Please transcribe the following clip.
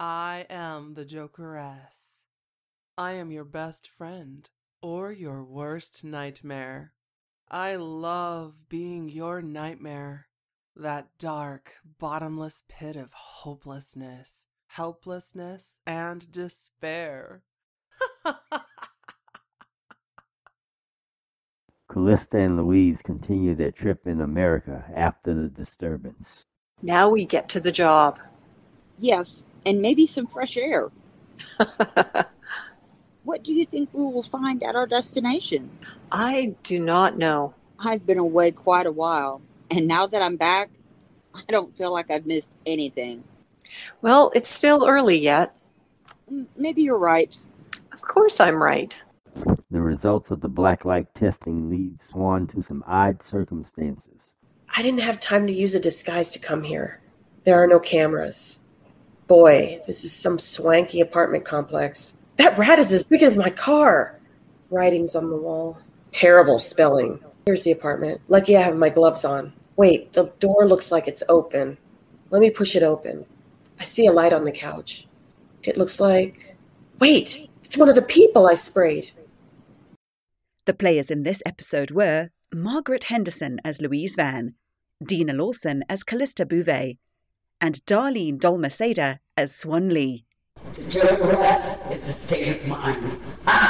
I am the Jokeress. I am your best friend or your worst nightmare. I love being your nightmare. That dark, bottomless pit of hopelessness, helplessness, and despair. Calista and Louise continue their trip in America after the disturbance. Now we get to the job. Yes, and maybe some fresh air. what do you think we will find at our destination? I do not know. I've been away quite a while, and now that I'm back, I don't feel like I've missed anything. Well, it's still early yet. Maybe you're right. Of course I'm right. The results of the blacklight testing lead Swann to some odd circumstances. I didn't have time to use a disguise to come here. There are no cameras. Boy, this is some swanky apartment complex. That rat is as big as my car. Writings on the wall. Terrible spelling. Here's the apartment. Lucky I have my gloves on. Wait, the door looks like it's open. Let me push it open. I see a light on the couch. It looks like. Wait, it's one of the people I sprayed. The players in this episode were Margaret Henderson as Louise Vann, Dina Lawson as Calista Bouvay, and Darlene Dalmeceda as Swann Lee. The Jokeress is a state of mind. Ah!